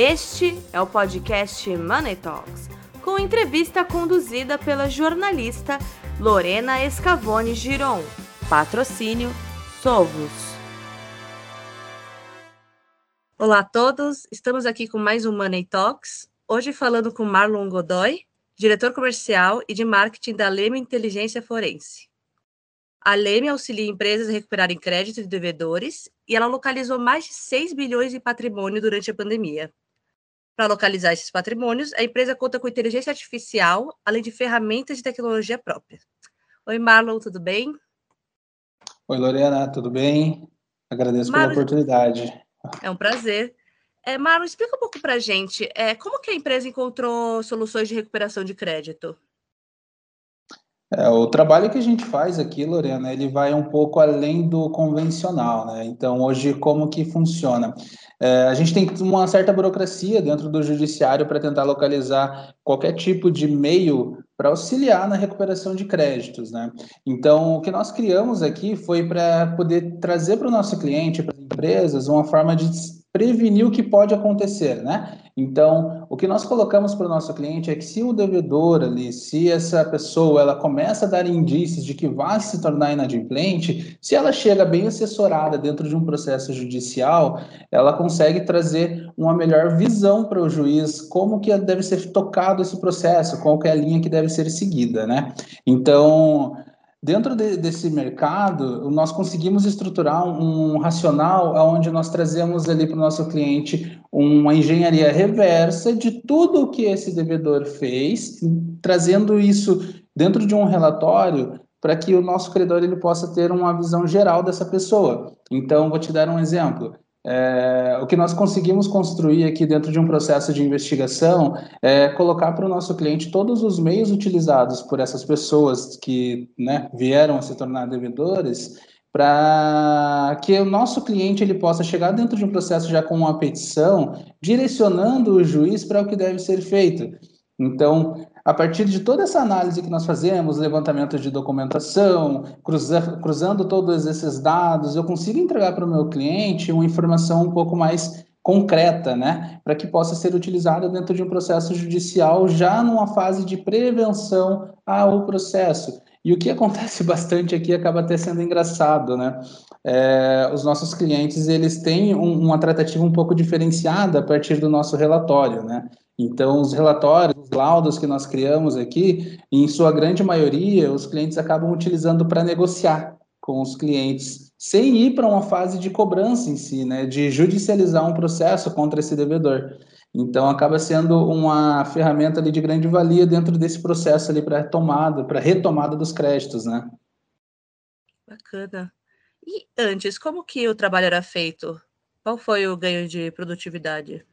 Este é o podcast Money Talks, com entrevista conduzida pela jornalista Lorena Escavone Giron. Patrocínio Sovos. Olá a todos, estamos aqui com mais um Money Talks. Hoje falando com Marlon Godoy, diretor comercial e de marketing da Leme Inteligência Forense. A Leme auxilia empresas a recuperarem crédito de devedores e ela localizou mais de 6 bilhões de patrimônio durante a pandemia. Para localizar esses patrimônios, a empresa conta com inteligência artificial, além de ferramentas de tecnologia própria. Oi, Marlon, tudo bem? Oi, Lorena, tudo bem? Agradeço Marlon, pela oportunidade. É um prazer. É, Marlon, explica um pouco para a gente, é, como que a empresa encontrou soluções de recuperação de crédito? É, o trabalho que a gente faz aqui, Lorena, ele vai um pouco além do convencional, né? Então, hoje, como que funciona? É, a gente tem uma certa burocracia dentro do judiciário para tentar localizar qualquer tipo de meio para auxiliar na recuperação de créditos, né? Então, o que nós criamos aqui foi para poder trazer para o nosso cliente, para as empresas, uma forma de prevenir o que pode acontecer, né? Então, o que nós colocamos para o nosso cliente é que se o devedor ali, se essa pessoa, ela começa a dar indícios de que vai se tornar inadimplente, se ela chega bem assessorada dentro de um processo judicial, ela consegue trazer uma melhor visão para o juiz como que deve ser tocado esse processo, qual é a linha que deve ser seguida, né? Então, Dentro de, desse mercado, nós conseguimos estruturar um, racional onde nós trazemos ali para o nosso cliente uma engenharia reversa de tudo o que esse devedor fez, trazendo isso dentro de um relatório para que o nosso credor ele possa ter uma visão geral dessa pessoa. Então, vou te dar um exemplo. É, o que nós conseguimos construir aqui dentro de um processo de investigação é colocar para o nosso cliente todos os meios utilizados por essas pessoas que né, vieram a se tornar devedores para que o nosso cliente ele possa chegar dentro de um processo já com uma petição, direcionando o juiz para o que deve ser feito. Então, a partir de toda essa análise que nós fazemos, levantamento de documentação, cruza, cruzando todos esses dados, eu consigo entregar para o meu cliente uma informação um pouco mais concreta, né, para que possa ser utilizada dentro de um processo judicial já numa fase de prevenção ao processo. E o que acontece bastante aqui acaba até sendo engraçado, né? É, os nossos clientes eles têm um, uma tratativa um pouco diferenciada a partir do nosso relatório, né? Então, os relatórios, os laudos que nós criamos aqui, em sua grande maioria, os clientes acabam utilizando para negociar com os clientes, sem ir para uma fase de cobrança em si, né, de judicializar um processo contra esse devedor. Então, acaba sendo uma ferramenta ali de grande valia dentro desse processo ali para retomada, para retomada dos créditos, né? Bacana. E antes, como que o trabalho era feito? Qual foi o ganho de produtividade?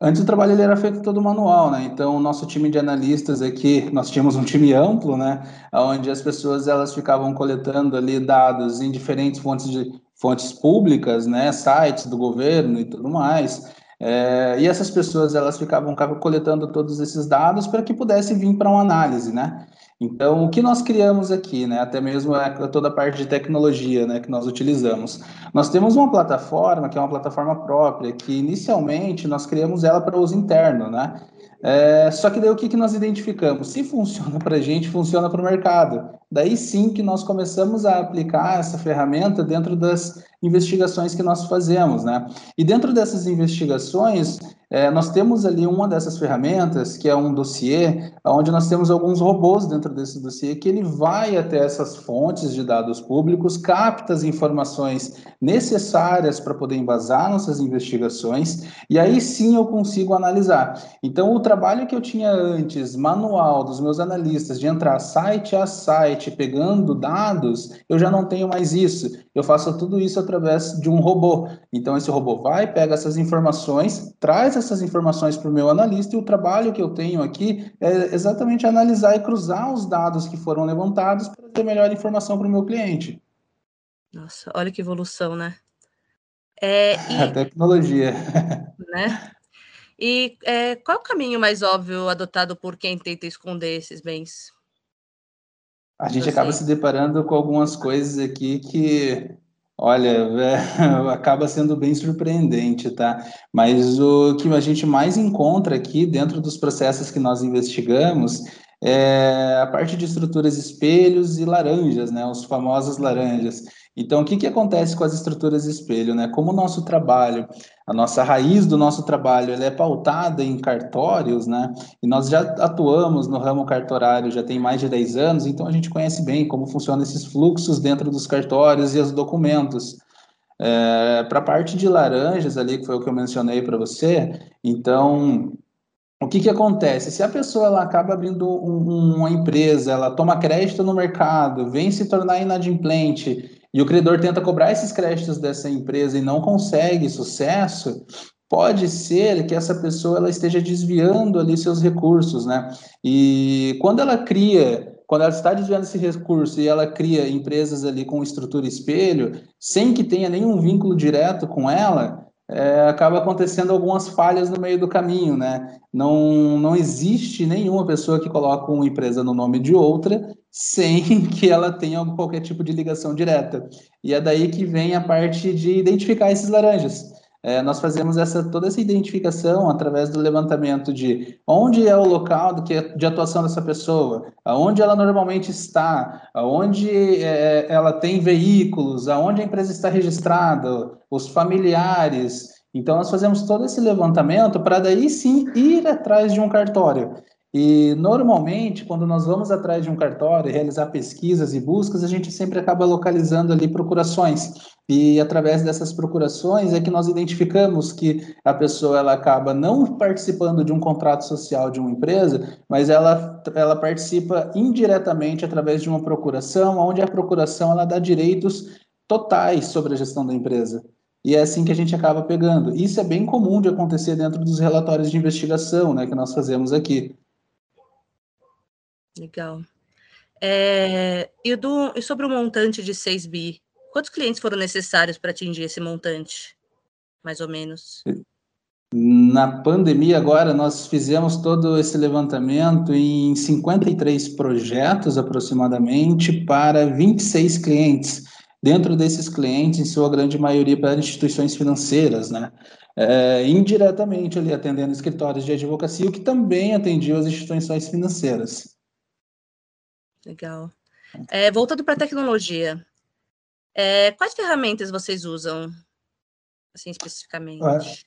Antes o trabalho ele era feito todo manual, né? Então o nosso time de analistas aqui, nós tínhamos um time amplo, né? Onde as pessoas elas ficavam coletando ali dados em diferentes fontes de fontes públicas, né? Sites do governo e tudo mais. É, e essas pessoas elas ficavam coletando todos esses dados para que pudesse vir para uma análise, né? Então, o que nós criamos aqui, né, até mesmo toda a parte de tecnologia né, que nós utilizamos. Nós temos uma plataforma, que é uma plataforma própria, que inicialmente nós criamos ela para uso interno, né? É, só que daí o que, que nós identificamos? Se funciona para a gente, funciona para o mercado. Daí sim que nós começamos a aplicar essa ferramenta dentro das investigações que nós fazemos, né? E dentro dessas investigações, é, nós temos ali uma dessas ferramentas, que é um dossiê, onde nós temos alguns robôs dentro desse dossiê, que ele vai até essas fontes de dados públicos, capta as informações necessárias para poder embasar nossas investigações, e aí sim eu consigo analisar. Então, o trabalho que eu tinha antes, manual, dos meus analistas, de entrar site a site, pegando dados, eu já não tenho mais isso. Eu faço tudo isso através de um robô. Então, esse robô vai, pega essas informações, traz essas informações para o meu analista e o trabalho que eu tenho aqui é exatamente analisar e cruzar os dados que foram levantados para ter melhor informação para o meu cliente. Nossa, olha que evolução, né? É, e, A tecnologia. Né? E é, qual é o caminho mais óbvio adotado por quem tenta esconder esses bens? A gente acaba se deparando com algumas coisas aqui que Olha, é, acaba sendo bem surpreendente, tá? Mas o que a gente mais encontra aqui dentro dos processos que nós investigamos é a parte de estruturas espelhos e laranjas, né? Os famosos laranjas. Então, o que, que acontece com as estruturas espelho, né? Como o nosso trabalho, a nossa raiz do nosso trabalho, ela é pautada em cartórios, né? E nós já atuamos no ramo cartorário já tem mais de 10 anos, então a gente conhece bem como funcionam esses fluxos dentro dos cartórios e os documentos. É, para a parte de laranjas ali, que foi o que eu mencionei para você, então o que, que acontece? Se a pessoa ela acaba abrindo um, uma empresa, ela toma crédito no mercado, vem se tornar inadimplente e o credor tenta cobrar esses créditos dessa empresa e não consegue sucesso, pode ser que essa pessoa ela esteja desviando ali seus recursos, né? E quando ela cria, quando ela está desviando esse recurso e ela cria empresas ali com estrutura espelho, sem que tenha nenhum vínculo direto com ela, é, acaba acontecendo algumas falhas no meio do caminho, né? Não, não existe nenhuma pessoa que coloca uma empresa no nome de outra sem que ela tenha qualquer tipo de ligação direta. E é daí que vem a parte de identificar esses laranjas. É, nós fazemos essa, toda essa identificação através do levantamento de onde é o local de, de atuação dessa pessoa, aonde ela normalmente está, aonde é, ela tem veículos, aonde a empresa está registrada, os familiares. Então, nós fazemos todo esse levantamento para daí sim ir atrás de um cartório. E normalmente, quando nós vamos atrás de um cartório, realizar pesquisas e buscas, a gente sempre acaba localizando ali procurações. E através dessas procurações é que nós identificamos que a pessoa ela acaba não participando de um contrato social de uma empresa, mas ela, ela participa indiretamente através de uma procuração, onde a procuração ela dá direitos totais sobre a gestão da empresa. E é assim que a gente acaba pegando. Isso é bem comum de acontecer dentro dos relatórios de investigação né, que nós fazemos aqui. Legal. É, e, do, e sobre o montante de 6 bi, quantos clientes foram necessários para atingir esse montante? Mais ou menos. Na pandemia, agora, nós fizemos todo esse levantamento em 53 projetos, aproximadamente, para 26 clientes. Dentro desses clientes, em sua grande maioria, para instituições financeiras, né? É, indiretamente ali atendendo escritórios de advocacia, o que também atendia as instituições financeiras. Legal. É, voltando para a tecnologia, é, quais ferramentas vocês usam, assim, especificamente?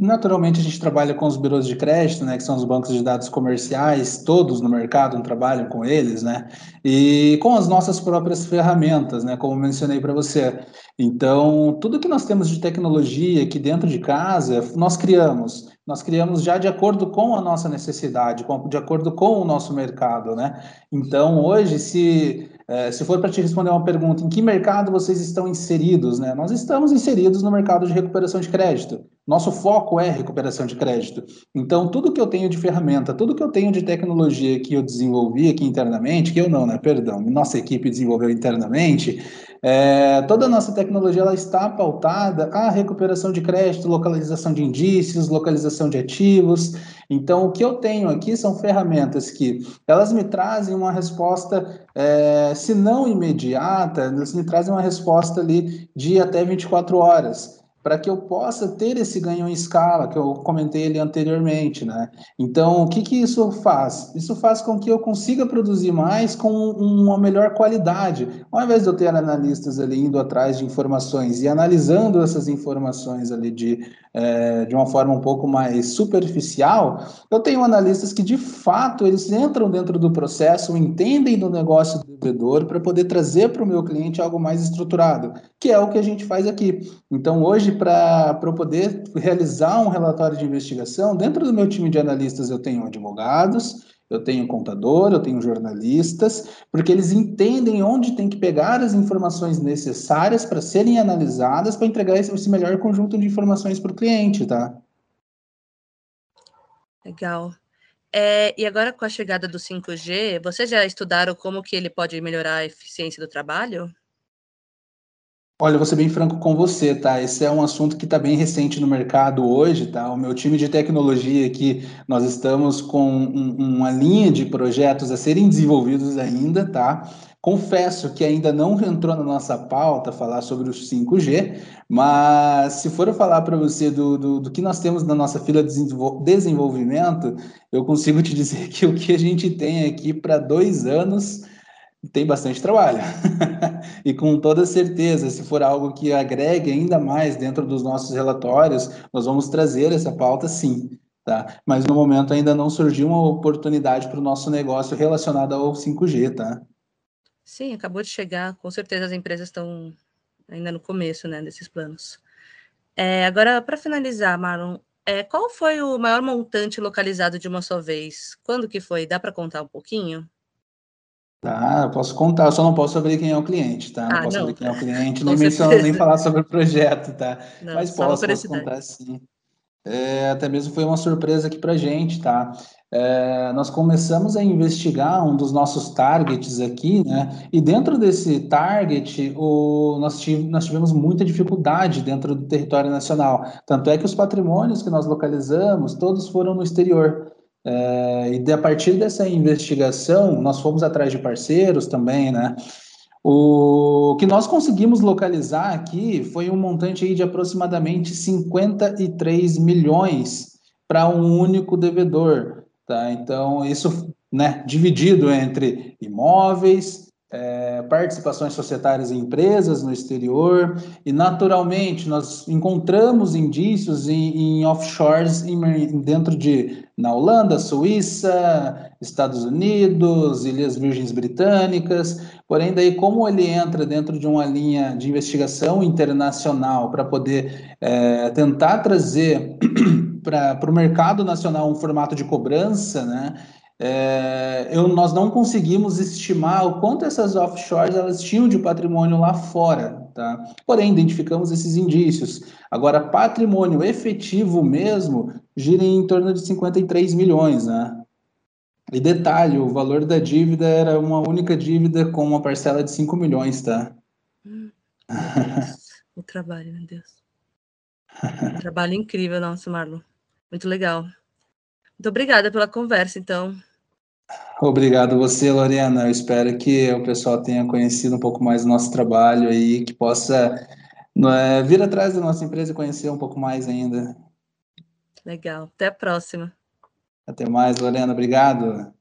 Naturalmente, a gente trabalha com os birôs de crédito, né, que são os bancos de dados comerciais, todos no mercado trabalham com eles, né, e com as nossas próprias ferramentas, né, como mencionei para você. Então, tudo que nós temos de tecnologia aqui dentro de casa, nós criamos. Nós criamos já de acordo com a nossa necessidade, de acordo com o nosso mercado, né? Então, hoje, se é, se for para te responder uma pergunta, em que mercado vocês estão inseridos? Né? Nós estamos inseridos no mercado de recuperação de crédito. Nosso foco é recuperação de crédito. Então, tudo que eu tenho de ferramenta, tudo que eu tenho de tecnologia que eu desenvolvi aqui internamente, que eu não, né? Perdão, nossa equipe desenvolveu internamente, é, toda a nossa tecnologia ela está pautada à recuperação de crédito, localização de indícios, localização de ativos. Então, o que eu tenho aqui são ferramentas que elas me trazem uma resposta, é, se não imediata, elas me trazem uma resposta ali de até 24 horas para que eu possa ter esse ganho em escala que eu comentei ali anteriormente, né? Então, o que que isso faz? Isso faz com que eu consiga produzir mais com uma melhor qualidade. Ao invés de eu ter analistas ali indo atrás de informações e analisando essas informações ali de, é, de uma forma um pouco mais superficial, eu tenho analistas que, de fato, eles entram dentro do processo, entendem do negócio do devedor para poder trazer para o meu cliente algo mais estruturado, que é o que a gente faz aqui. Então, hoje, para eu poder realizar um relatório de investigação, dentro do meu time de analistas eu tenho advogados, eu tenho contador, eu tenho jornalistas, porque eles entendem onde tem que pegar as informações necessárias para serem analisadas para entregar esse, melhor conjunto de informações para o cliente, tá? Legal. É, e agora com a chegada do 5G, vocês já estudaram como que ele pode melhorar a eficiência do trabalho? Olha, vou ser bem franco com você, tá? Esse é um assunto que está bem recente no mercado hoje, tá? O meu time de tecnologia aqui, nós estamos com um, uma linha de projetos a serem desenvolvidos ainda, tá? Confesso que ainda não entrou na nossa pauta falar sobre o 5G, mas se for falar para você do, do, do, que nós temos na nossa fila de desenvolvimento, eu consigo te dizer que o que a gente tem aqui para dois anos tem bastante trabalho. e com toda certeza, se for algo que agregue ainda mais dentro dos nossos relatórios, nós vamos trazer essa pauta sim. Tá? Mas no momento ainda não surgiu uma oportunidade para o nosso negócio relacionada ao 5G, tá? Sim, acabou de chegar. Com certeza as empresas estão ainda no começo né, desses planos. É, agora, para finalizar, Marlon, é, qual foi o maior montante localizado de uma só vez? Quando que foi? Dá para contar um pouquinho? Tá, eu posso contar, eu só não posso saber quem é o cliente, tá? Não ah, posso não. saber quem é o cliente, nem mencionar, nem falar sobre o projeto, tá? Não, Mas posso, posso contar sim. É, até mesmo foi uma surpresa aqui para gente, tá? É, nós começamos a investigar um dos nossos targets aqui, né? E dentro desse target, o, nós, tiv nós tivemos muita dificuldade dentro do território nacional. Tanto é que os patrimônios que nós localizamos, todos foram no exterior. É, e a partir dessa investigação, nós fomos atrás de parceiros também, né? O que nós conseguimos localizar aqui foi um montante aí de aproximadamente 53 milhões para um único devedor, tá? Então, isso, né, dividido entre imóveis, é, participações societárias em empresas no exterior, e naturalmente nós encontramos indícios em, em offshores em, dentro de na Holanda, Suíça, Estados Unidos, Ilhas Virgens Britânicas, porém daí como ele entra dentro de uma linha de investigação internacional para poder é, tentar trazer para o mercado nacional um formato de cobrança, né? É, eu, nós não conseguimos estimar o quanto essas offshores elas tinham de patrimônio lá fora, tá? Porém, identificamos esses indícios. Agora, patrimônio efetivo mesmo gira em torno de 53 milhões, né? E detalhe, o valor da dívida era uma única dívida com uma parcela de 5 milhões, tá? Hum, o trabalho, meu Deus. Um trabalho incrível, nosso Marlon. Muito legal. Muito obrigada pela conversa, então. Obrigado você, Lorena. Eu espero que o pessoal tenha conhecido um pouco mais do nosso trabalho e que possa é, vir atrás da nossa empresa e conhecer um pouco mais ainda. Legal. Até a próxima. Até mais, Lorena. Obrigado.